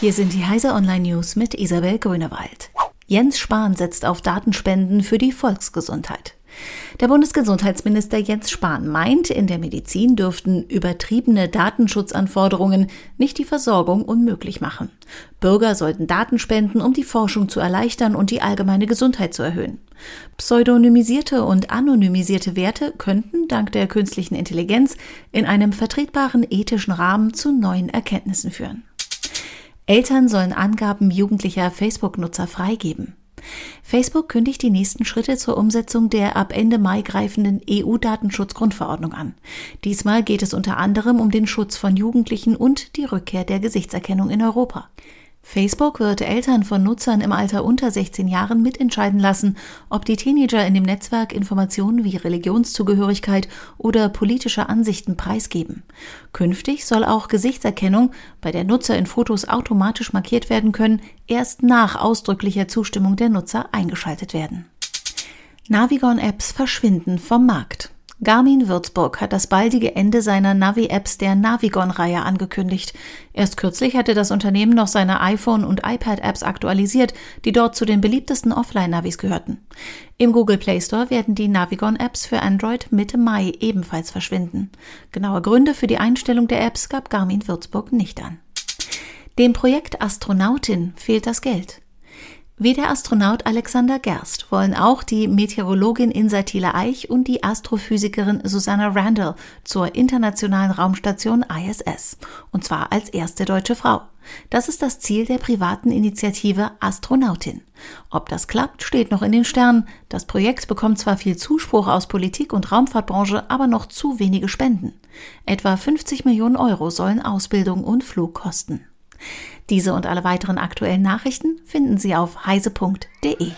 Hier sind die Heise Online News mit Isabel Grünewald. Jens Spahn setzt auf Datenspenden für die Volksgesundheit. Der Bundesgesundheitsminister Jens Spahn meint, in der Medizin dürften übertriebene Datenschutzanforderungen nicht die Versorgung unmöglich machen. Bürger sollten Daten spenden, um die Forschung zu erleichtern und die allgemeine Gesundheit zu erhöhen. Pseudonymisierte und anonymisierte Werte könnten dank der künstlichen Intelligenz in einem vertretbaren ethischen Rahmen zu neuen Erkenntnissen führen. Eltern sollen Angaben jugendlicher Facebook-Nutzer freigeben. Facebook kündigt die nächsten Schritte zur Umsetzung der ab Ende Mai greifenden EU-Datenschutzgrundverordnung an. Diesmal geht es unter anderem um den Schutz von Jugendlichen und die Rückkehr der Gesichtserkennung in Europa. Facebook wird Eltern von Nutzern im Alter unter 16 Jahren mitentscheiden lassen, ob die Teenager in dem Netzwerk Informationen wie Religionszugehörigkeit oder politische Ansichten preisgeben. Künftig soll auch Gesichtserkennung, bei der Nutzer in Fotos automatisch markiert werden können, erst nach ausdrücklicher Zustimmung der Nutzer eingeschaltet werden. Navigon-Apps verschwinden vom Markt. Garmin Würzburg hat das baldige Ende seiner Navi-Apps der Navigon-Reihe angekündigt. Erst kürzlich hatte das Unternehmen noch seine iPhone- und iPad-Apps aktualisiert, die dort zu den beliebtesten Offline-Navis gehörten. Im Google Play Store werden die Navigon-Apps für Android Mitte Mai ebenfalls verschwinden. Genaue Gründe für die Einstellung der Apps gab Garmin Würzburg nicht an. Dem Projekt Astronautin fehlt das Geld. Wie der Astronaut Alexander Gerst wollen auch die Meteorologin Insa Eich und die Astrophysikerin Susanna Randall zur internationalen Raumstation ISS. Und zwar als erste deutsche Frau. Das ist das Ziel der privaten Initiative Astronautin. Ob das klappt, steht noch in den Sternen. Das Projekt bekommt zwar viel Zuspruch aus Politik und Raumfahrtbranche, aber noch zu wenige Spenden. Etwa 50 Millionen Euro sollen Ausbildung und Flug kosten. Diese und alle weiteren aktuellen Nachrichten finden Sie auf heise.de.